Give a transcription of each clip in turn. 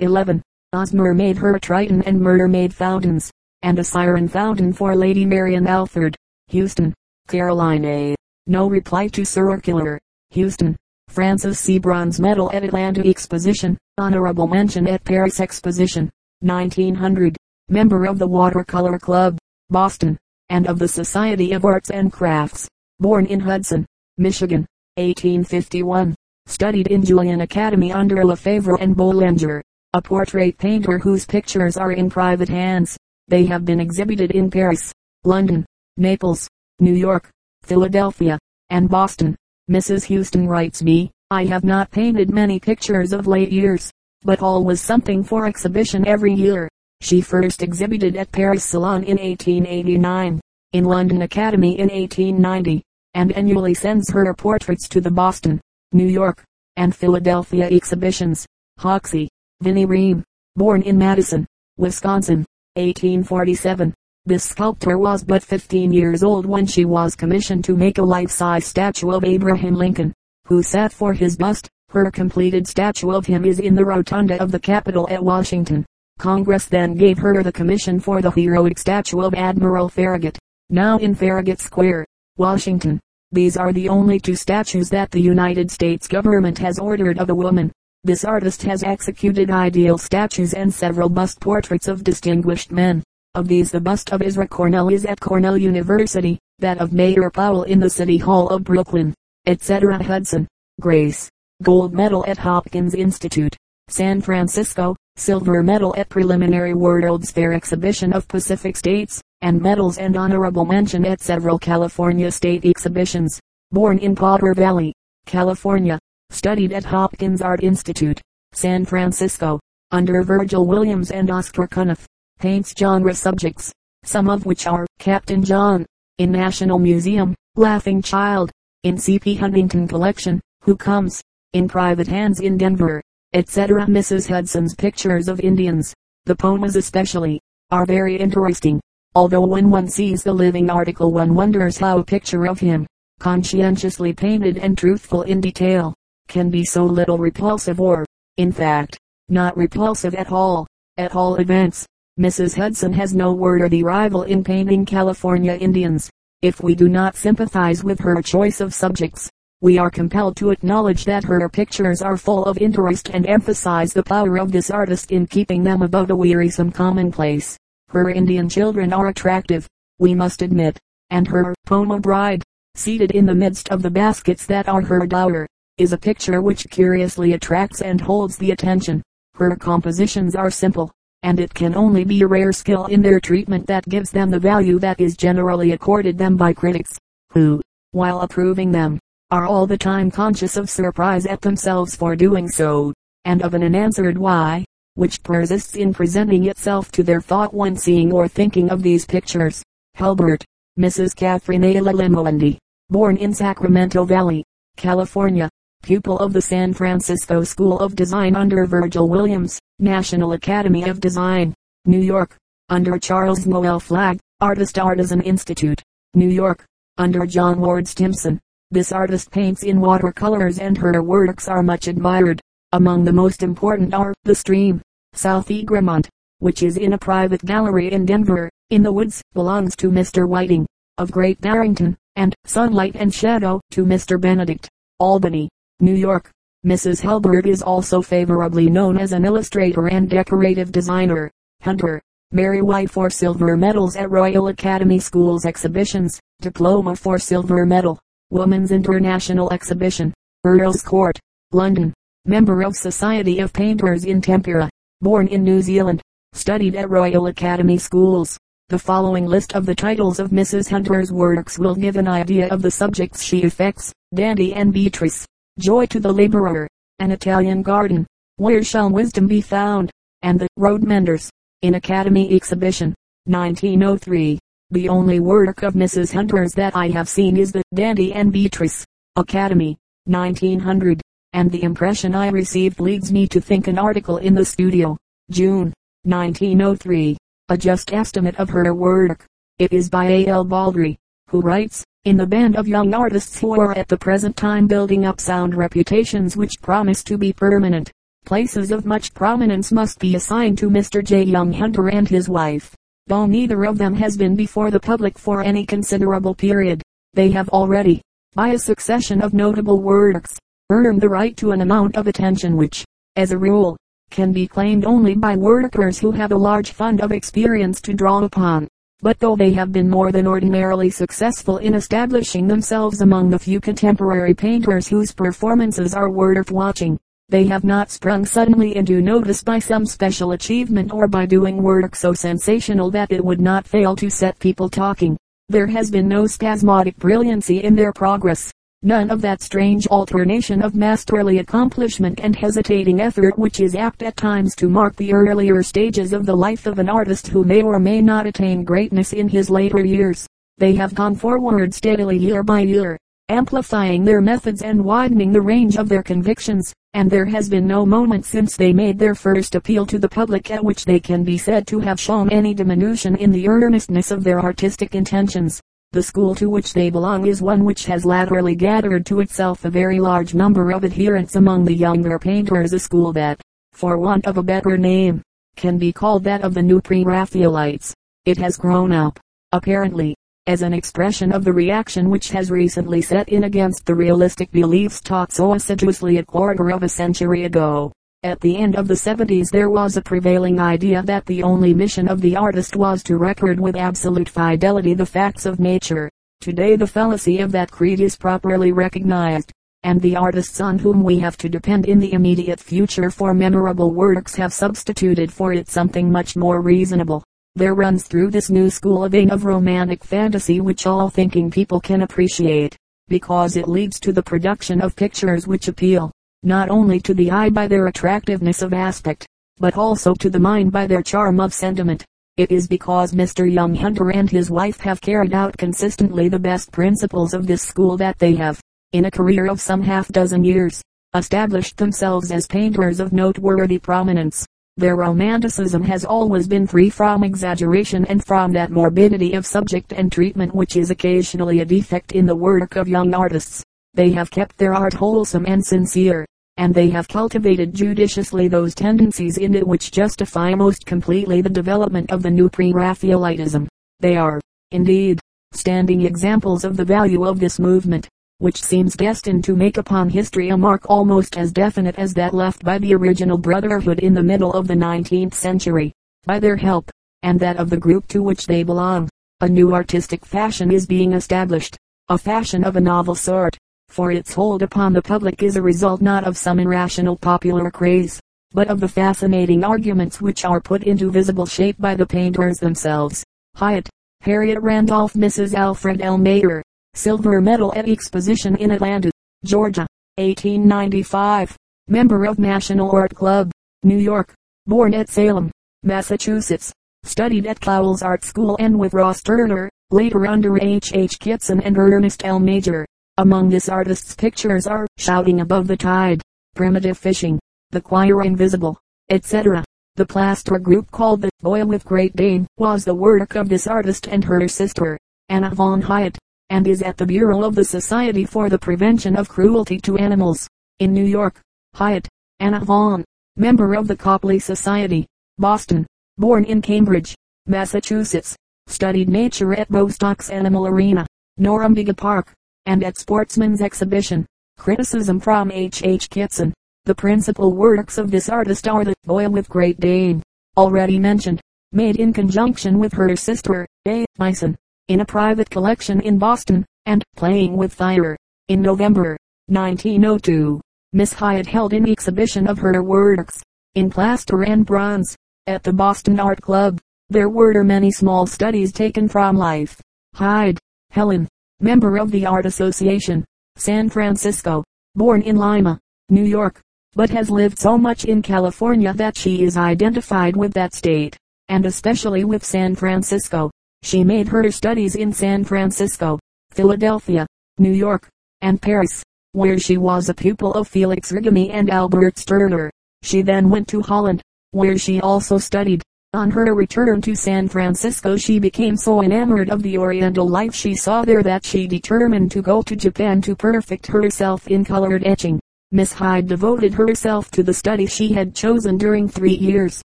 11. Osmer made her a Triton and Murder made fountains, and a siren fountain for Lady Marian Alford. Houston, Carolina. No reply to circular. Houston, Frances C. Bronze Medal at Atlanta Exposition, honorable mention at Paris Exposition, 1900. Member of the Watercolor Club, Boston, and of the Society of Arts and Crafts. Born in Hudson, Michigan, 1851. Studied in Julian Academy under Lefebvre and Boulanger. A portrait painter whose pictures are in private hands. They have been exhibited in Paris, London, Naples, New York, Philadelphia, and Boston. Mrs. Houston writes me, I have not painted many pictures of late years, but always something for exhibition every year. She first exhibited at Paris Salon in 1889, in London Academy in 1890, and annually sends her portraits to the Boston, New York, and Philadelphia exhibitions. Hoxie, Vinnie Ream, born in Madison, Wisconsin, 1847. This sculptor was but 15 years old when she was commissioned to make a life-size statue of Abraham Lincoln, who sat for his bust. Her completed statue of him is in the rotunda of the Capitol at Washington. Congress then gave her the commission for the heroic statue of Admiral Farragut, now in Farragut Square, Washington. These are the only two statues that the United States government has ordered of a woman. This artist has executed ideal statues and several bust portraits of distinguished men. Of these the bust of Ezra Cornell is at Cornell University, that of Mayor Powell in the City Hall of Brooklyn, etc. Hudson, Grace, gold medal at Hopkins Institute, San Francisco, silver medal at preliminary World's Fair exhibition of Pacific States, and medals and honorable mention at several California state exhibitions. Born in Potter Valley, California, Studied at Hopkins Art Institute, San Francisco, under Virgil Williams and Oscar Cunniffe. Paints genre subjects, some of which are Captain John, in National Museum, Laughing Child, in C.P. Huntington Collection, Who Comes, in Private Hands in Denver, etc. Mrs. Hudson's pictures of Indians, the Pomos especially, are very interesting, although when one sees the living article one wonders how a picture of him, conscientiously painted and truthful in detail, can be so little repulsive or, in fact, not repulsive at all. At all events, Mrs. Hudson has no worthy rival in painting California Indians. If we do not sympathize with her choice of subjects, we are compelled to acknowledge that her pictures are full of interest and emphasize the power of this artist in keeping them above a wearisome commonplace. Her Indian children are attractive, we must admit, and her Pomo bride, seated in the midst of the baskets that are her dower, is a picture which curiously attracts and holds the attention. Her compositions are simple, and it can only be a rare skill in their treatment that gives them the value that is generally accorded them by critics, who, while approving them, are all the time conscious of surprise at themselves for doing so, and of an unanswered why, which persists in presenting itself to their thought when seeing or thinking of these pictures. Hulbert, Mrs. Catherine A. Born in Sacramento Valley, California, pupil of the San Francisco School of Design under Virgil Williams, National Academy of Design, New York, under Charles Noel Flagg, Artist Artisan Institute, New York, under John Ward Stimson. This artist paints in watercolors and her works are much admired. Among the most important are The Stream, South Egremont, which is in a private gallery in Denver, in the woods, belongs to Mr. Whiting, of Great Barrington, and Sunlight and Shadow to Mr. Benedict, Albany. New York. Mrs. Hulbert is also favorably known as an illustrator and decorative designer. Hunter, Mary White for silver medals at Royal Academy Schools exhibitions, diploma for silver medal, Women's International Exhibition, Earl's Court, London, member of Society of Painters in Tempera, born in New Zealand, studied at Royal Academy Schools. The following list of the titles of Mrs. Hunter's works will give an idea of the subjects she affects. Dante and Beatrice. Joy to the Laborer, An Italian Garden, Where Shall Wisdom Be Found, and The Road Menders, in Academy Exhibition, 1903. The only work of Mrs. Hunter's that I have seen is the Dante and Beatrice, Academy, 1900, and the impression I received leads me to think an article in the studio, June, 1903, a just estimate of her work. It is by A. L. Baldry, who writes, in the band of young artists who are at the present time building up sound reputations which promise to be permanent. places of much prominence must be assigned to Mr. J. Young Hunter and his wife. Though neither of them has been before the public for any considerable period, they have already, by a succession of notable works, earned the right to an amount of attention which, as a rule, can be claimed only by workers who have a large fund of experience to draw upon. But though they have been more than ordinarily successful in establishing themselves among the few contemporary painters whose performances are worth watching, they have not sprung suddenly into notice by some special achievement or by doing work so sensational that it would not fail to set people talking. There has been no spasmodic brilliancy in their progress. None of that strange alternation of masterly accomplishment and hesitating effort which is apt at times to mark the earlier stages of the life of an artist who may or may not attain greatness in his later years. They have gone forward steadily year by year, amplifying their methods and widening the range of their convictions, and there has been no moment since they made their first appeal to the public at which they can be said to have shown any diminution in the earnestness of their artistic intentions. The school to which they belong is one which has latterly gathered to itself a very large number of adherents among the younger painters, a school that, for want of a better name, can be called that of the new pre-Raphaelites. It has grown up, apparently, as an expression of the reaction which has recently set in against the realistic beliefs taught so assiduously a quarter of a century ago. At the end of the 70s there was a prevailing idea that the only mission of the artist was to record with absolute fidelity the facts of nature. Today the fallacy of that creed is properly recognized, and the artists on whom we have to depend in the immediate future for memorable works have substituted for it something much more reasonable. There runs through this new school a vein of romantic fantasy which all thinking people can appreciate, because it leads to the production of pictures which appeal, not only to the eye by their attractiveness of aspect, but also to the mind by their charm of sentiment. It is because Mr. Young Hunter and his wife have carried out consistently the best principles of this school that they have, in a career of some half dozen years, established themselves as painters of noteworthy prominence. Their romanticism has always been free from exaggeration and from that morbidity of subject and treatment which is occasionally a defect in the work of young artists. They have kept their art wholesome and sincere, and they have cultivated judiciously those tendencies in it which justify most completely the development of the new pre-Raphaelitism. They are, indeed, standing examples of the value of this movement which seems destined to make upon history a mark almost as definite as that left by the original brotherhood in the middle of the 19th century. By their help, and that of the group to which they belong, a new artistic fashion is being established, a fashion of a novel sort, for its hold upon the public is a result not of some irrational popular craze, but of the fascinating arguments which are put into visible shape by the painters themselves. Hyatt, Harriet Randolph, Mrs. Alfred L. Maier, Silver Medal at Exposition in Atlanta, Georgia, 1895. Member of National Art Club, New York. Born at Salem, Massachusetts. Studied at Cowles Art School and with Ross Turner, later under H. H. Kitson and Ernest L. Major. Among this artist's pictures are Shouting Above the Tide, Primitive Fishing, The Choir Invisible, etc. The plaster group called the Boy with Great Dane was the work of this artist and her sister, Anna von Hyatt and is at the Bureau of the Society for the Prevention of Cruelty to Animals, in New York. Hyatt, Anna Vaughan, member of the Copley Society, Boston, born in Cambridge, Massachusetts, studied nature at Bostock's Animal Arena, Norumbega Park, and at Sportsman's Exhibition. Criticism from H. H. Kitson. The principal works of this artist are The Boy with Great Dane, already mentioned, made in conjunction with her sister, A. Meissen, in a private collection in Boston, and Playing with Fire. In November 1902, Miss Hyatt held an exhibition of her works, in plaster and bronze, at the Boston Art Club. There were many small studies taken from life. Hyde, Helen, member of the Art Association, San Francisco, born in Lima, New York, but has lived so much in California that she is identified with that state, and especially with San Francisco. She made her studies in San Francisco, Philadelphia, New York, and Paris, where she was a pupil of Felix Régamey and Albert Sterner. She then went to Holland, where she also studied. On her return to San Francisco she became so enamored of the oriental life she saw there that she determined to go to Japan to perfect herself in colored etching. Miss Hyde devoted herself to the study she had chosen during three years.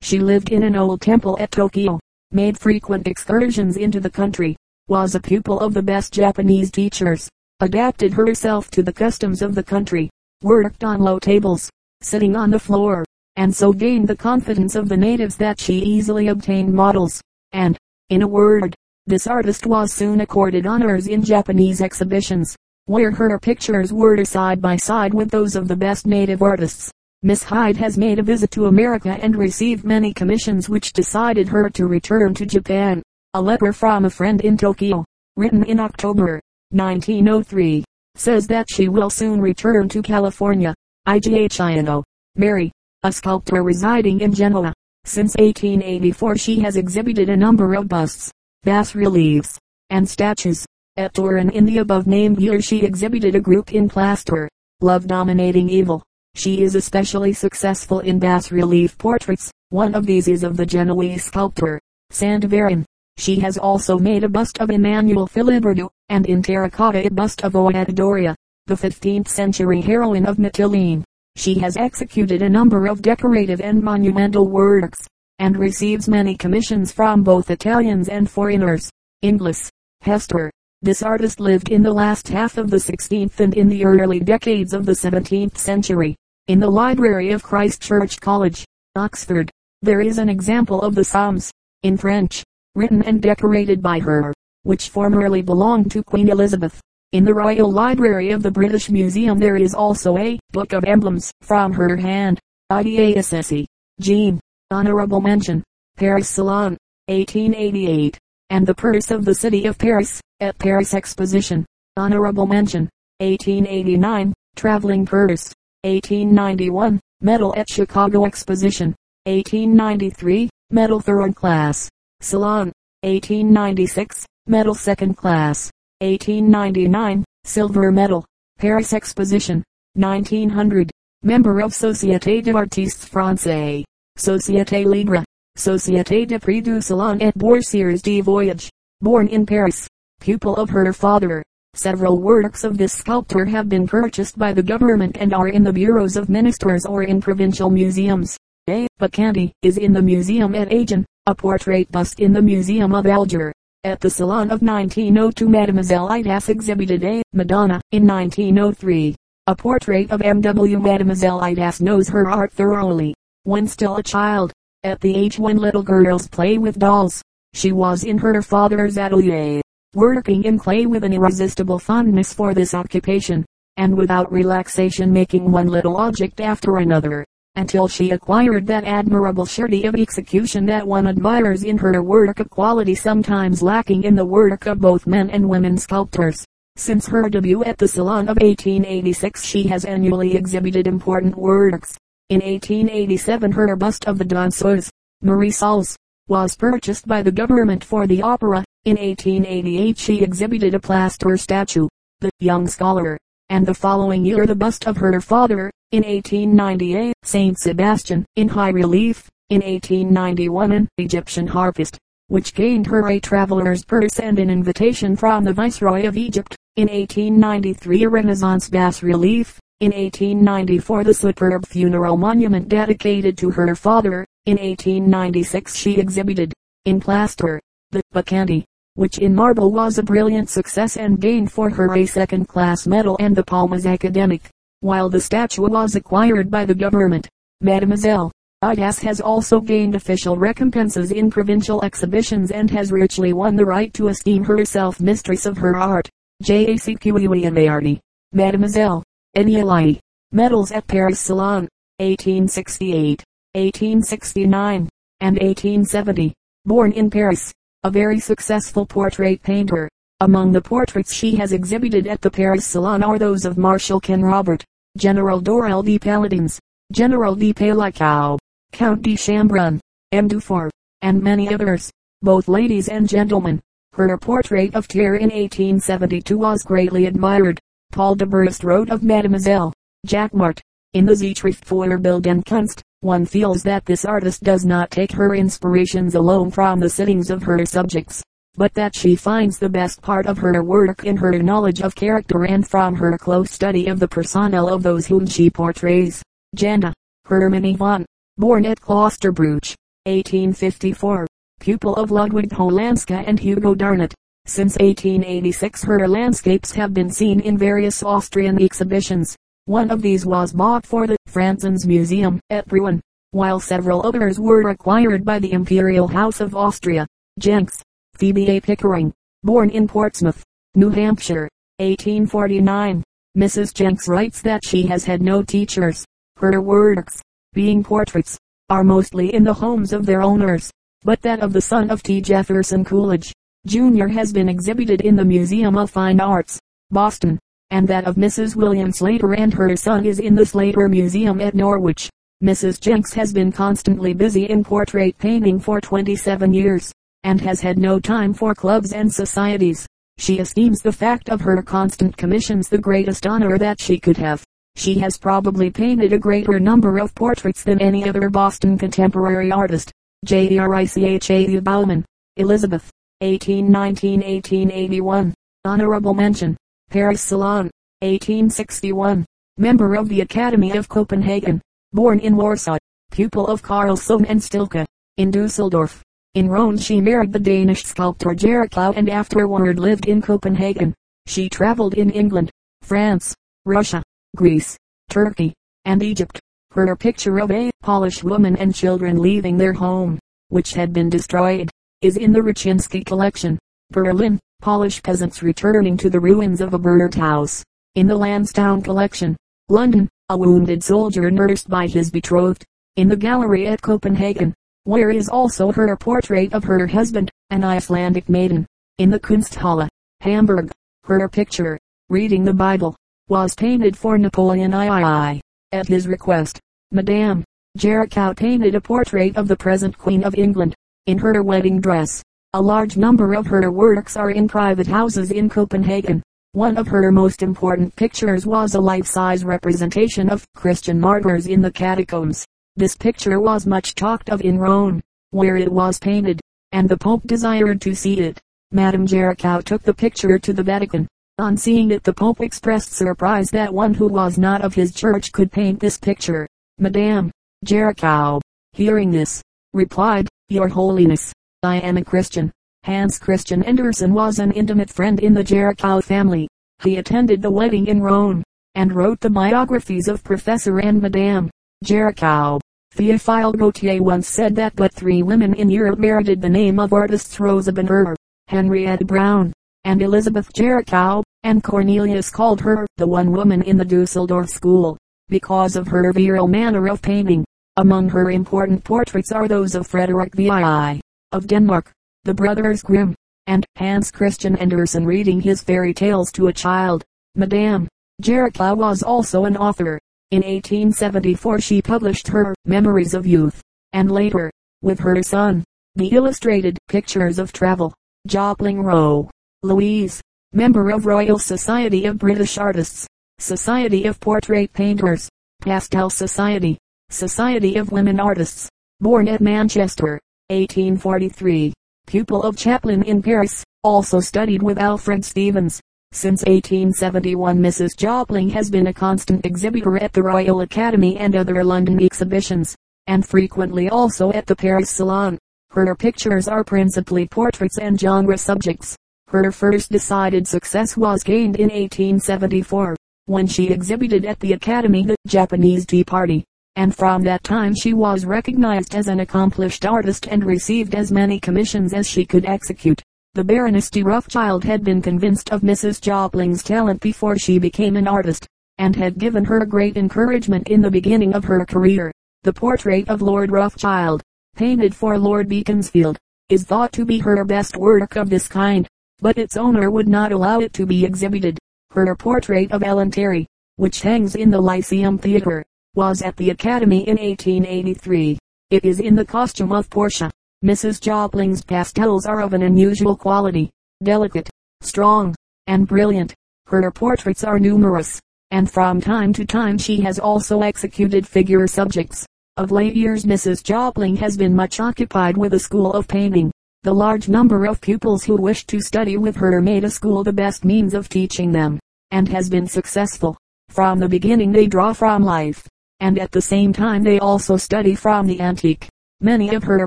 She lived in an old temple at Tokyo, made frequent excursions into the country, was a pupil of the best Japanese teachers, adapted herself to the customs of the country, worked on low tables, sitting on the floor, and so gained the confidence of the natives that she easily obtained models, and, in a word, this artist was soon accorded honors in Japanese exhibitions, where her pictures were side by side with those of the best native artists. Miss Hyde has made a visit to America and received many commissions which decided her to return to Japan. A letter from a friend in Tokyo, written in October 1903, says that she will soon return to California. IGHINO. Mary, a sculptor residing in Genoa. Since 1884 she has exhibited a number of busts, bas-reliefs, and statues. At Turin in the above named year she exhibited a group in plaster, Love Dominating Evil. She is especially successful in bas-relief portraits. One of these is of the Genoese sculptor, Santaverin. She has also made a bust of Emmanuel Filiberto, and in terracotta a bust of Oedoria, the 15th century heroine of Mytilene. She has executed a number of decorative and monumental works, and receives many commissions from both Italians and foreigners. Inglis, Hester. This artist lived in the last half of the 16th and in the early decades of the 17th century. In the library of Christ Church College, Oxford, there is an example of the Psalms, in French, written and decorated by her, which formerly belonged to Queen Elizabeth. In the Royal Library of the British Museum there is also a Book of Emblems from her hand. IDASSE. Jean. Honorable mention. Paris Salon. 1888. And the Purse of the City of Paris, at Paris Exposition. Honorable mention. 1889. Traveling Purse. 1891. Medal at Chicago Exposition. 1893. Medal Third Class. Salon. 1896. Medal Second Class. 1899, silver medal, Paris Exposition, 1900, member of Société d'Artistes Français, Société Libre, Société de Prix du Salon et Boursiers de Voyage, born in Paris, pupil of her father. Several works of this sculptor have been purchased by the government and are in the bureaus of ministers or in provincial museums. A. Bacchanti is in the museum at Agen, a portrait bust in the museum of Alger. At the Salon of 1902 Mademoiselle Idas exhibited a Madonna in 1903. A portrait of M.W. Mademoiselle Idas knows her art thoroughly. When still a child, at the age when little girls play with dolls, she was in her father's atelier, working in clay with an irresistible fondness for this occupation, and without relaxation making one little object after another until she acquired that admirable surety of execution that one admires in her work a quality sometimes lacking in the work of both men and women sculptors. Since her debut at the Salon of 1886 she has annually exhibited important works. In 1887 her bust of the danseuse, Marie Soles, was purchased by the government for the opera. In 1888 she exhibited a plaster statue, The Young Scholar, and the following year the bust of her father, in 1898, Saint Sebastian, in high relief. In 1891 an Egyptian harpist, which gained her a traveler's purse and an invitation from the Viceroy of Egypt. In 1893 a Renaissance bas-relief. In 1894 the superb funeral monument dedicated to her father. In 1896 she exhibited, in plaster, the Bacchanti, which in marble was a brilliant success and gained for her a second-class medal and the Palmas Academic while the statue was acquired by the government. Mademoiselle Idas has also gained official recompenses in provincial exhibitions and has richly won the right to esteem herself mistress of her art. J.A.C.Q.E.W.A.R.D. Mademoiselle Eniali. Medals at Paris Salon, 1868, 1869, and 1870. Born in Paris, a very successful portrait painter. Among the portraits she has exhibited at the Paris Salon are those of Marshal Canrobert, General Dorel de Paladins, General de Palicao, Count de Chambrun, M. Dufour, and many others, both ladies and gentlemen. Her portrait of Thiers in 1872 was greatly admired. Paul de Brest wrote of Mademoiselle Jacquemart. In the für Bildende Kunst, one feels that this artist does not take her inspirations alone from the sittings of her subjects, but that she finds the best part of her work in her knowledge of character and from her close study of the personnel of those whom she portrays. Janda, Herman Yvonne, born at Klosterbruch, 1854, pupil of Ludwig Polanska and Hugo Darnaut. Since 1886 her landscapes have been seen in various Austrian exhibitions. One of these was bought for the Franzens Museum at Rouen, while several others were acquired by the Imperial House of Austria. Jenks, Phoebe A. Pickering, born in Portsmouth, New Hampshire, 1849. Mrs. Jenks writes that she has had no teachers. Her works, being portraits, are mostly in the homes of their owners, but that of the son of T. Jefferson Coolidge, Jr. has been exhibited in the Museum of Fine Arts, Boston, and that of Mrs. William Slater and her son is in the Slater Museum at Norwich. Mrs. Jenks has been constantly busy in portrait painting for 27 years and has had no time for clubs and societies. She esteems the fact of her constant commissions the greatest honor that she could have. She has probably painted a greater number of portraits than any other Boston contemporary artist. J. R. I. C. H. A. Bauman, Elizabeth, 1819-1881. Honorable mention. Paris Salon, 1861. Member of the Academy of Copenhagen. Born in Warsaw. Pupil of Carl Sohn and Stilke. In Dusseldorf. In Rome she married the Danish sculptor Jerichau and afterward lived in Copenhagen. She traveled in England, France, Russia, Greece, Turkey, and Egypt. Her picture of a Polish woman and children leaving their home, which had been destroyed, is in the Rachinski collection. Berlin, Polish peasants returning to the ruins of a burnt house. In the Lansdowne collection. London, a wounded soldier nursed by his betrothed. In the gallery at Copenhagen, where is also her portrait of her husband, an Icelandic maiden, in the Kunsthalle, Hamburg. Her picture, reading the Bible, was painted for Napoleon III. At his request, Madame Jerichau painted a portrait of the present Queen of England, in her wedding dress. A large number of her works are in private houses in Copenhagen. One of her most important pictures was a life-size representation of Christian martyrs in the catacombs. This picture was much talked of in Rome, where it was painted, and the Pope desired to see it. Madame Jerichau took the picture to the Vatican. On seeing it the Pope expressed surprise that one who was not of his church could paint this picture. Madame Jerichau, hearing this, replied, Your Holiness, I am a Christian. Hans Christian Andersen was an intimate friend in the Jerichau family. He attended the wedding in Rome, and wrote the biographies of Professor and Madame Jerichau. Theophile Gautier once said that but three women in Europe merited the name of artists Rosa Bonheur, Henrietta Brown, and Elizabeth Jerichau, and Cornelius called her the one woman in the Dusseldorf school, because of her virile manner of painting. Among her important portraits are those of Frederick VI, of Denmark, the brothers Grimm, and Hans Christian Andersen reading his fairy tales to a child. Madame Jerichau was also an author. In 1874 she published her Memories of Youth, and later, with her son, the illustrated Pictures of Travel. Jopling Rowe, Louise, member of Royal Society of British Artists, Society of Portrait Painters, Pastel Society, Society of Women Artists, born at Manchester, 1843, pupil of Chaplin in Paris, also studied with Alfred Stevens, since 1871 Mrs. Jopling has been a constant exhibitor at the Royal Academy and other London exhibitions, and frequently also at the Paris Salon. Her pictures are principally portraits and genre subjects. Her first decided success was gained in 1874, when she exhibited at the Academy the Japanese Tea Party, and from that time she was recognized as an accomplished artist and received as many commissions as she could execute. The Baroness de Rothschild had been convinced of Mrs. Jopling's talent before she became an artist, and had given her great encouragement in the beginning of her career. The portrait of Lord Rothschild, painted for Lord Beaconsfield, is thought to be her best work of this kind, but its owner would not allow it to be exhibited. Her portrait of Ellen Terry, which hangs in the Lyceum Theatre, was at the Academy in 1883. It is in the costume of Portia. Mrs. Jopling's pastels are of an unusual quality, delicate, strong, and brilliant. Her portraits are numerous, and from time to time she has also executed figure subjects. Of late years Mrs. Jopling has been much occupied with a school of painting, The large number of pupils who wished to study with her made a school the best means of teaching them, and has been successful. From the beginning they draw from life, and at the same time they also study from the antique. Many of her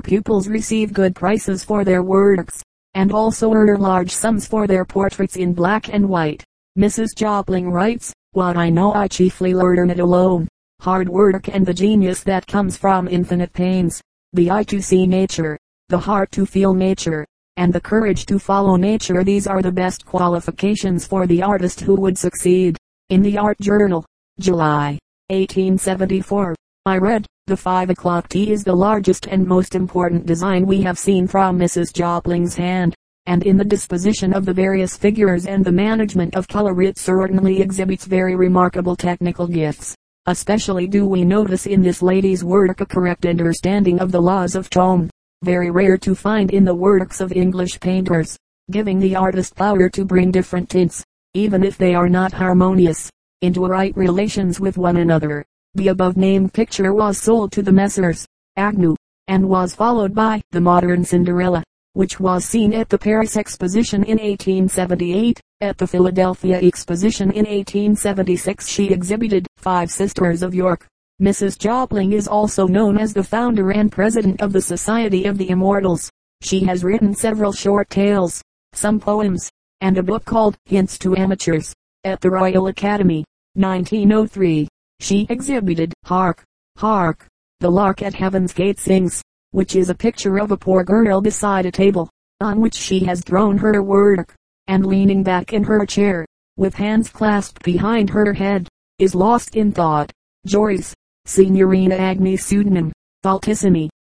pupils receive good prices for their works, and also earn large sums for their portraits in black and white. Mrs. Jopling writes, What I know I chiefly learned it alone. Hard work and the genius that comes from infinite pains. The eye to see nature, the heart to feel nature, and the courage to follow nature these are the best qualifications for the artist who would succeed. In the Art Journal, July, 1874, I read, the five o'clock tea is the largest and most important design we have seen from Mrs. Jopling's hand, and in the disposition of the various figures and the management of color it certainly exhibits very remarkable technical gifts. Especially do we notice in this lady's work a correct understanding of the laws of tone, very rare to find in the works of English painters, giving the artist power to bring different tints, even if they are not harmonious, into right relations with one another. The above named picture was sold to the Messrs. Agnew, and was followed by The Modern Cinderella, which was seen at the Paris Exposition in 1878. At the Philadelphia Exposition in 1876 she exhibited Five Sisters of York. Mrs. Jopling is also known as the founder and president of the Society of the Immortals. She has written several short tales, some poems, and a book called Hints to Amateurs, at the Royal Academy, 1903. She exhibited, Hark! Hark! The lark at heaven's gate sings, which is a picture of a poor girl beside a table, on which she has thrown her work, and leaning back in her chair, with hands clasped behind her head, is lost in thought. Joyce, Signorina Agnes Pseudonym,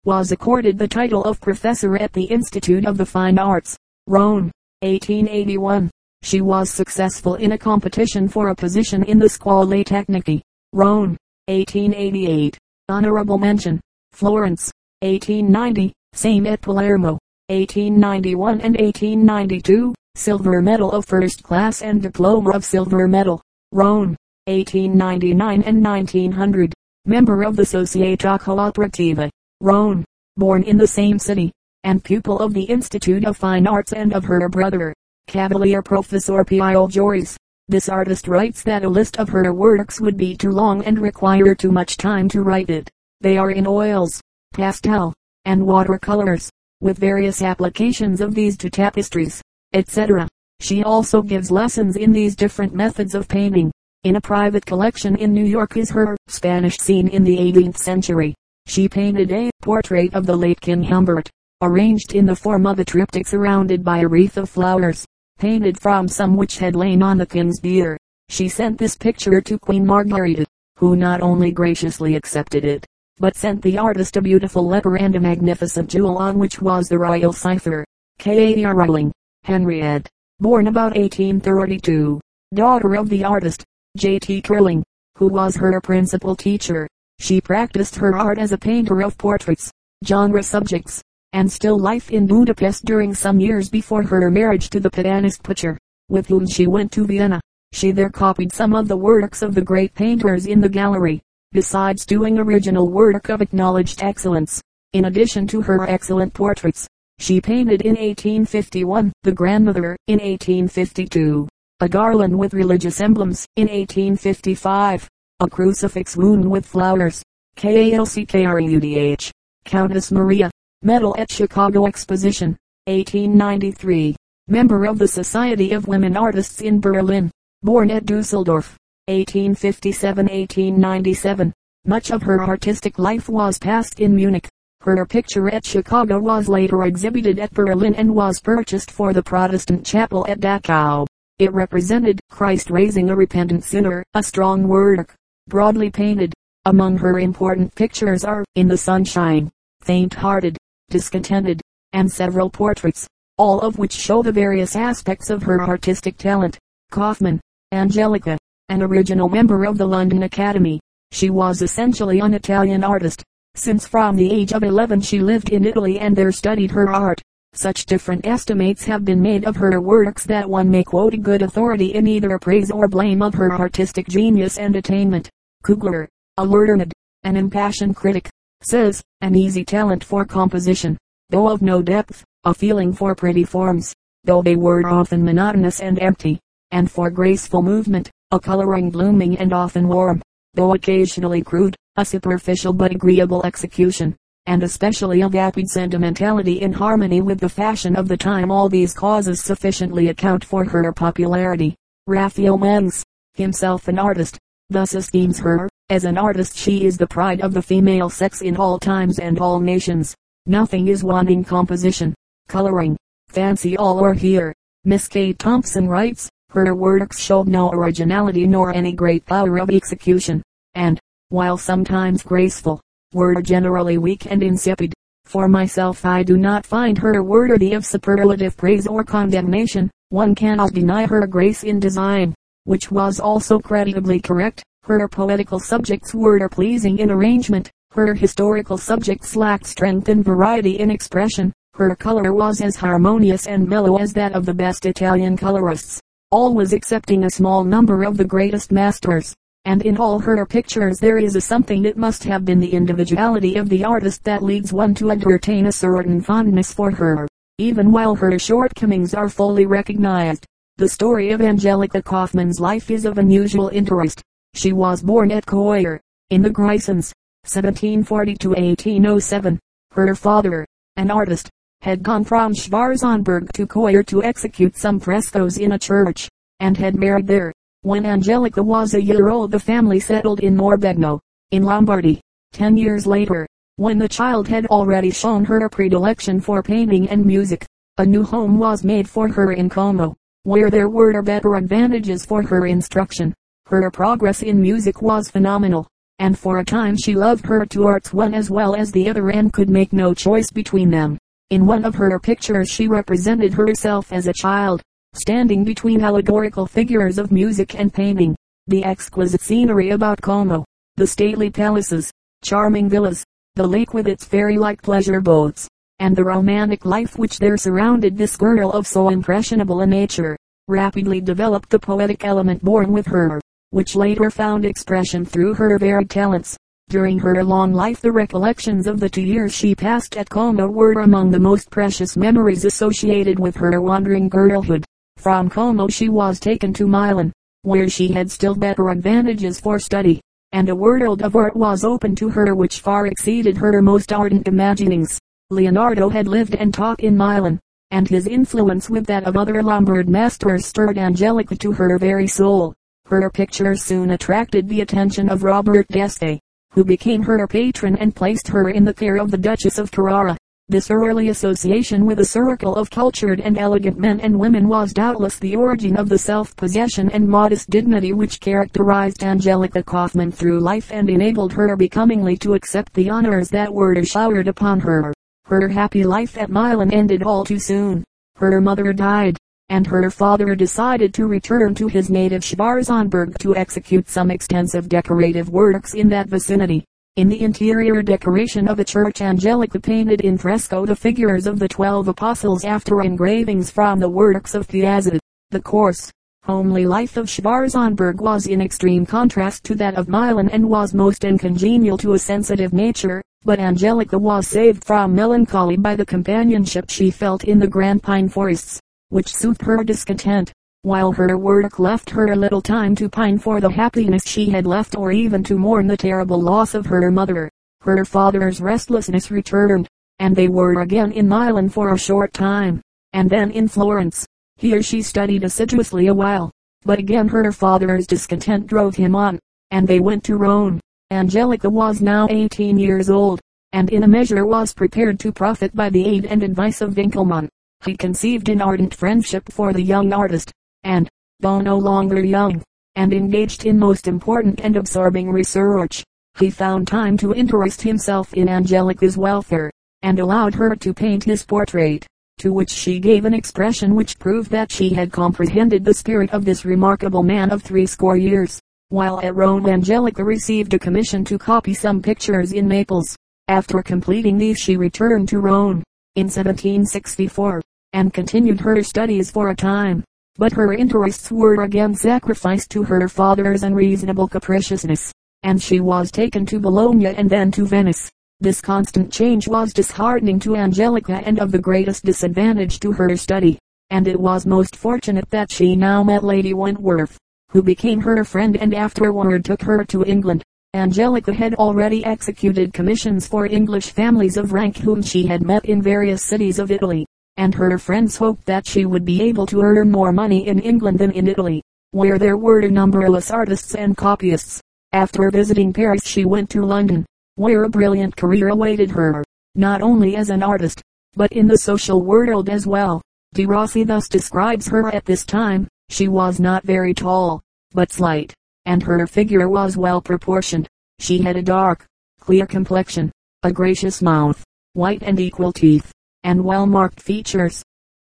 was accorded the title of professor at the Institute of the Fine Arts, Rome, 1881. She was successful in a competition for a position in the Scuole Tecniche, Rome, 1888. Honorable mention. Florence, 1890. Same at Palermo, 1891 and 1892. Silver medal of first class and diploma of silver medal. Rome, 1899 and 1900. Member of the Società Cooperativa. Rome. Born in the same city, and pupil of the Institute of Fine Arts and of her brother, Cavalier Professor Pio Joyce. This artist writes that a list of her works would be too long and require too much time to write it. They are in oils, pastel, and watercolors, with various applications of these to tapestries, etc. She also gives lessons in these different methods of painting. In a private collection in New York is her Spanish scene in the 18th century. She painted a portrait of the late King Humbert, arranged in the form of a triptych surrounded by a wreath of flowers painted from some which had lain on the king's bier. She sent this picture to Queen Margarita, who not only graciously accepted it, but sent the artist a beautiful letter and a magnificent jewel on which was the royal cipher. K.A.R. Rowling, Henriette, born about 1832, daughter of the artist, J.T. Curling, who was her principal teacher. She practiced her art as a painter of portraits, genre subjects, and still life in Budapest during some years before her marriage to the pianist Pucher, with whom she went to Vienna. She there copied some of the works of the great painters in the gallery, besides doing original work of acknowledged excellence. In addition to her excellent portraits, she painted in 1851 the grandmother, in 1852 a garland with religious emblems, in 1855 a crucifix wound with flowers. K-A-L-C-K-R-U-D-H. Countess Maria, Medal at Chicago Exposition, 1893. Member of the Society of Women Artists in Berlin. Born at Dusseldorf, 1857-1897. Much of her artistic life was passed in Munich. Her picture at Chicago was later exhibited at Berlin and was purchased for the Protestant chapel at Dachau. It represented Christ raising a repentant sinner, a strong work, broadly painted. Among her important pictures are In the Sunshine, Faint-Hearted, discontented, and several portraits, all of which show the various aspects of her artistic talent. Kauffmann, Angelica, an original member of the London Academy. She was essentially an Italian artist, since from the age of 11 she lived in Italy and there studied her art. Such different estimates have been made of her works that one may quote a good authority in either praise or blame of her artistic genius and attainment. Kugler, a learned, an impassioned critic, says, an easy talent for composition, though of no depth, a feeling for pretty forms, though they were often monotonous and empty, and for graceful movement, a coloring blooming and often warm, though occasionally crude, a superficial but agreeable execution, and especially a vapid sentimentality in harmony with the fashion of the time. All these causes sufficiently account for her popularity. Raphael Mengs, himself an artist, thus esteems her. As an artist she is the pride of the female sex in all times and all nations. Nothing is wanting composition, coloring, fancy all are here. Miss Kate Thompson writes, her works showed no originality nor any great power of execution, and, while sometimes graceful, were generally weak and insipid. For myself I do not find her worthy of superlative praise or condemnation. One cannot deny her grace in design, which was also creditably correct. Her poetical subjects were pleasing in arrangement. Her historical subjects lacked strength and variety in expression. Her color was as harmonious and mellow as that of the best Italian colorists, always excepting a small number of the greatest masters and in all her pictures there is a something that must have been the individuality of the artist that leads one to entertain a certain fondness for her, even while her shortcomings are fully recognized. The story of Angelica Kauffmann's life is of unusual interest. She was born at Coire, in the Grisons, 1740-1807. Her father, an artist, had gone from Schwarzenberg to Coire to execute some frescoes in a church, and had married there. When Angelica was a year old the family settled in Morbegno, in Lombardy. Ten years later, when the child had already shown her a predilection for painting and music, a new home was made for her in Como, where there were better advantages for her instruction. Her progress in music was phenomenal, and for a time she loved her two arts one as well as the other and could make no choice between them. In one of her pictures she represented herself as a child, standing between allegorical figures of music and painting, the exquisite scenery about Como, the stately palaces, charming villas, the lake with its fairy-like pleasure boats, and the romantic life which there surrounded this girl of so impressionable a nature, rapidly developed the poetic element born with her, which later found expression through her varied talents. During her long life the recollections of the two years she passed at Como were among the most precious memories associated with her wandering girlhood. From Como she was taken to Milan, where she had still better advantages for study, and a world of art was open to her which far exceeded her most ardent imaginings. Leonardo had lived and taught in Milan, and his influence with that of other Lombard masters stirred Angelica to her very soul. Her pictures soon attracted the attention of Robert d'Este, who became her patron and placed her in the care of the Duchess of Carrara. This early association with a circle of cultured and elegant men and women was doubtless the origin of the self-possession and modest dignity which characterized Angelica Kauffmann through life and enabled her becomingly to accept the honors that were showered upon her. Her happy life at Milan ended all too soon. Her mother died, and her father decided to return to his native Schwarzenberg to execute some extensive decorative works in that vicinity. In the interior decoration of a church Angelica painted in fresco the figures of the twelve apostles after engravings from the works of Piazzi. The coarse, homely life of Schwarzenberg was in extreme contrast to that of Milan and was most uncongenial to a sensitive nature, but Angelica was saved from melancholy by the companionship she felt in the grand pine forests, which soothed her discontent while her work left her little time to pine for the happiness she had left or even to mourn the terrible loss of her mother. Her father's restlessness returned, and they were again in Milan for a short time, and then in Florence. Here she studied assiduously a while, but again her father's discontent drove him on, and they went to Rome. Angelica was now 18 years old, and in a measure was prepared to profit by the aid and advice of Winckelmann. He conceived an ardent friendship for the young artist, and, though no longer young, and engaged in most important and absorbing research, he found time to interest himself in Angelica's welfare, and allowed her to paint his portrait, to which she gave an expression which proved that she had comprehended the spirit of this remarkable man of threescore years. While at Rome Angelica received a commission to copy some pictures in Naples. After completing these she returned to Rome, in 1764, and continued her studies for a time but her interests were again sacrificed to her father's unreasonable capriciousness, and she was taken to Bologna and then to Venice. This constant change was disheartening to Angelica and of the greatest disadvantage to her study, and it was most fortunate that she now met Lady Wentworth, who became her friend and afterward took her to England. Angelica had already executed commissions for English families of rank whom she had met in various cities of Italy, and her friends hoped that she would be able to earn more money in England than in Italy, where there were a numberless artists and copyists. After visiting Paris she went to London, where a brilliant career awaited her, not only as an artist, but in the social world as well. De Rossi thus describes her at this time, she was not very tall, but slight, and her figure was well proportioned. She had a dark, clear complexion, a gracious mouth, white and equal teeth, and well-marked features.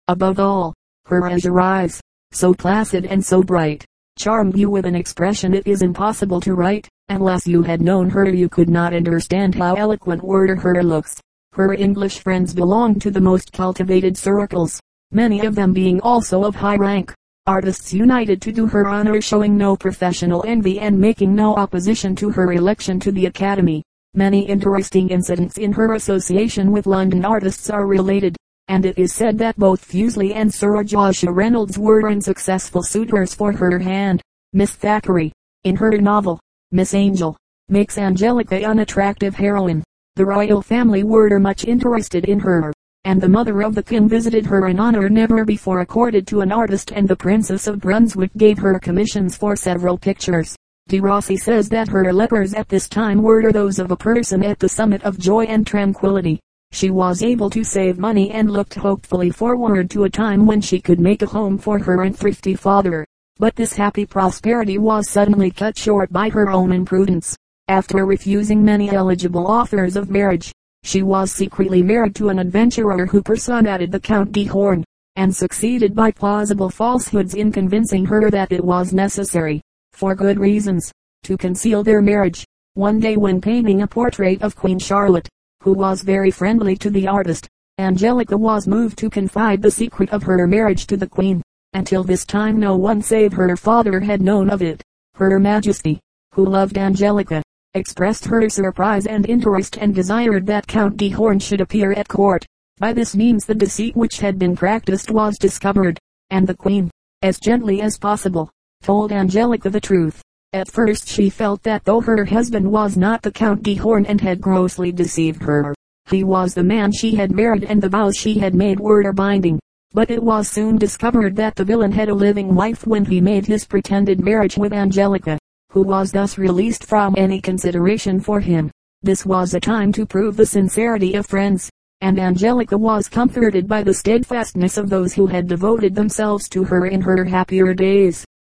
Above all, her azure eyes, so placid and so bright, charmed you with an expression it is impossible to write. Unless you had known her you could not understand how eloquent were her looks. Her English friends belonged to the most cultivated circles, many of them being also of high rank. Artists united to do her honor showing no professional envy and making no opposition to her election to the Academy. Many interesting incidents in her association with London artists are related, and it is said that both Fuseli and Sir Joshua Reynolds were unsuccessful suitors for her hand. Miss Thackeray, in her novel, Miss Angel, makes Angelica an attractive heroine. The royal family were much interested in her and the mother of the king visited her in honor never before accorded to an artist and the Princess of Brunswick gave her commissions for several pictures. De Rossi says that her letters at this time were those of a person at the summit of joy and tranquility. She was able to save money and looked hopefully forward to a time when she could make a home for her unthrifty father. But this happy prosperity was suddenly cut short by her own imprudence. After refusing many eligible offers of marriage, she was secretly married to an adventurer who personated the Count de Horn, and succeeded by plausible falsehoods in convincing her that it was necessary, for good reasons, to conceal their marriage. One day when painting a portrait of Queen Charlotte, who was very friendly to the artist, Angelica was moved to confide the secret of her marriage to the Queen. Until this time no one save her father had known of it. Her Majesty, who loved Angelica, expressed her surprise and interest and desired that Count de Horn should appear at court. By this means the deceit which had been practiced was discovered, and the queen, as gently as possible, told Angelica the truth. At first she felt that though her husband was not the Count de Horn and had grossly deceived her, he was the man she had married and the vows she had made were binding. But it was soon discovered that the villain had a living wife when he made his pretended marriage with Angelica who was thus released from any consideration for him. This was a time to prove the sincerity of friends, and Angelica was comforted by the steadfastness of those who had devoted themselves to her in her happier days.